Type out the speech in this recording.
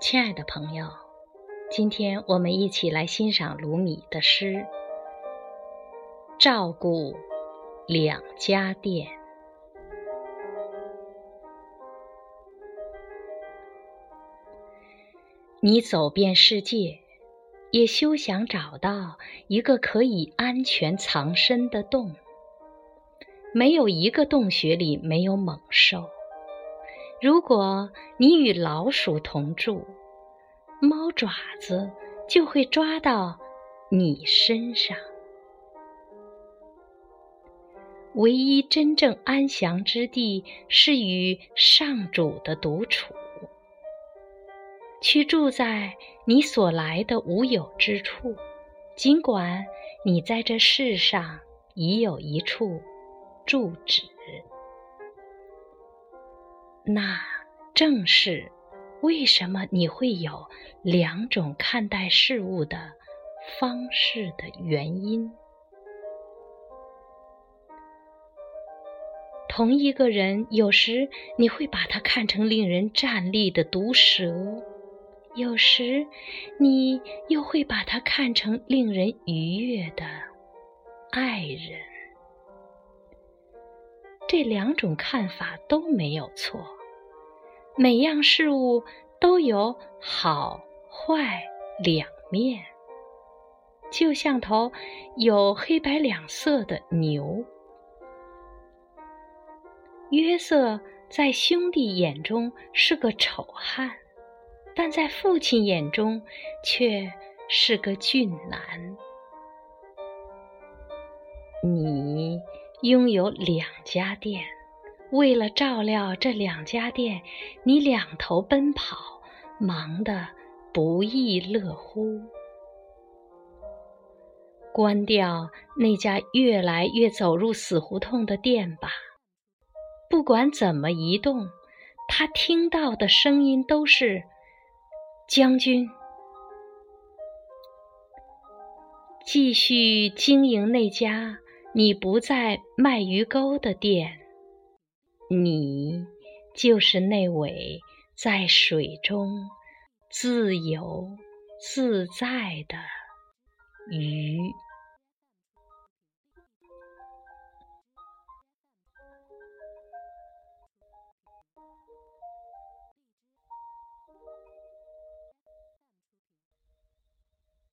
亲爱的朋友，今天我们一起来欣赏鲁米的诗《照顾两家店》。你走遍世界，也休想找到一个可以安全藏身的洞。没有一个洞穴里没有猛兽。如果你与老鼠同住，猫爪子就会抓到你身上。唯一真正安详之地是与上主的独处。去住在你所来的无有之处，尽管你在这世上已有一处住址。那正是为什么你会有两种看待事物的方式的原因。同一个人，有时你会把他看成令人站立的毒蛇，有时你又会把他看成令人愉悦的爱人。这两种看法都没有错，每样事物都有好坏两面，就像头有黑白两色的牛。约瑟在兄弟眼中是个丑汉，但在父亲眼中却是个俊男。你。拥有两家店，为了照料这两家店，你两头奔跑，忙得不亦乐乎。关掉那家越来越走入死胡同的店吧，不管怎么移动，他听到的声音都是将军。继续经营那家。你不在卖鱼钩的店，你就是那位在水中自由自在的鱼。